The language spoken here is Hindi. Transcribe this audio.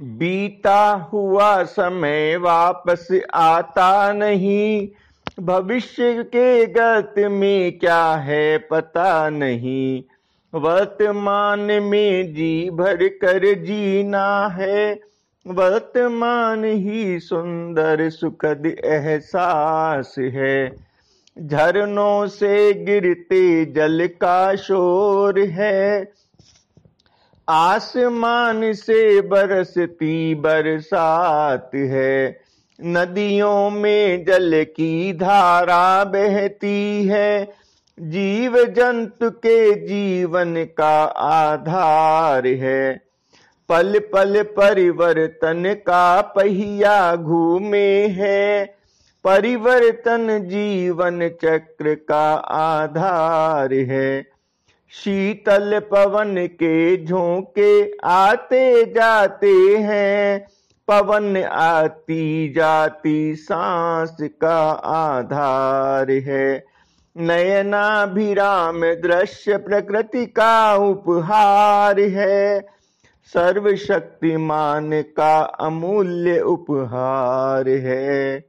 बीता हुआ समय वापस आता नहीं। भविष्य के गत में क्या है पता नहीं। वर्तमान में जी भर कर जीना है। वर्तमान ही सुंदर सुखद एहसास है। झरनों से गिरते जल का शोर है। आसमान से बरसती बरसात है। नदियों में जल की धारा बहती है। जीव जंतु के जीवन का आधार है। पल पल परिवर्तन का पहिया घूमे है। परिवर्तन जीवन चक्र का आधार है। शीतल पवन के झोंके आते जाते हैं। पवन आती जाती सांस का आधार है। नयनाभिराम दृश्य प्रकृति का उपहार है। सर्वशक्तिमान का अमूल्य उपहार है।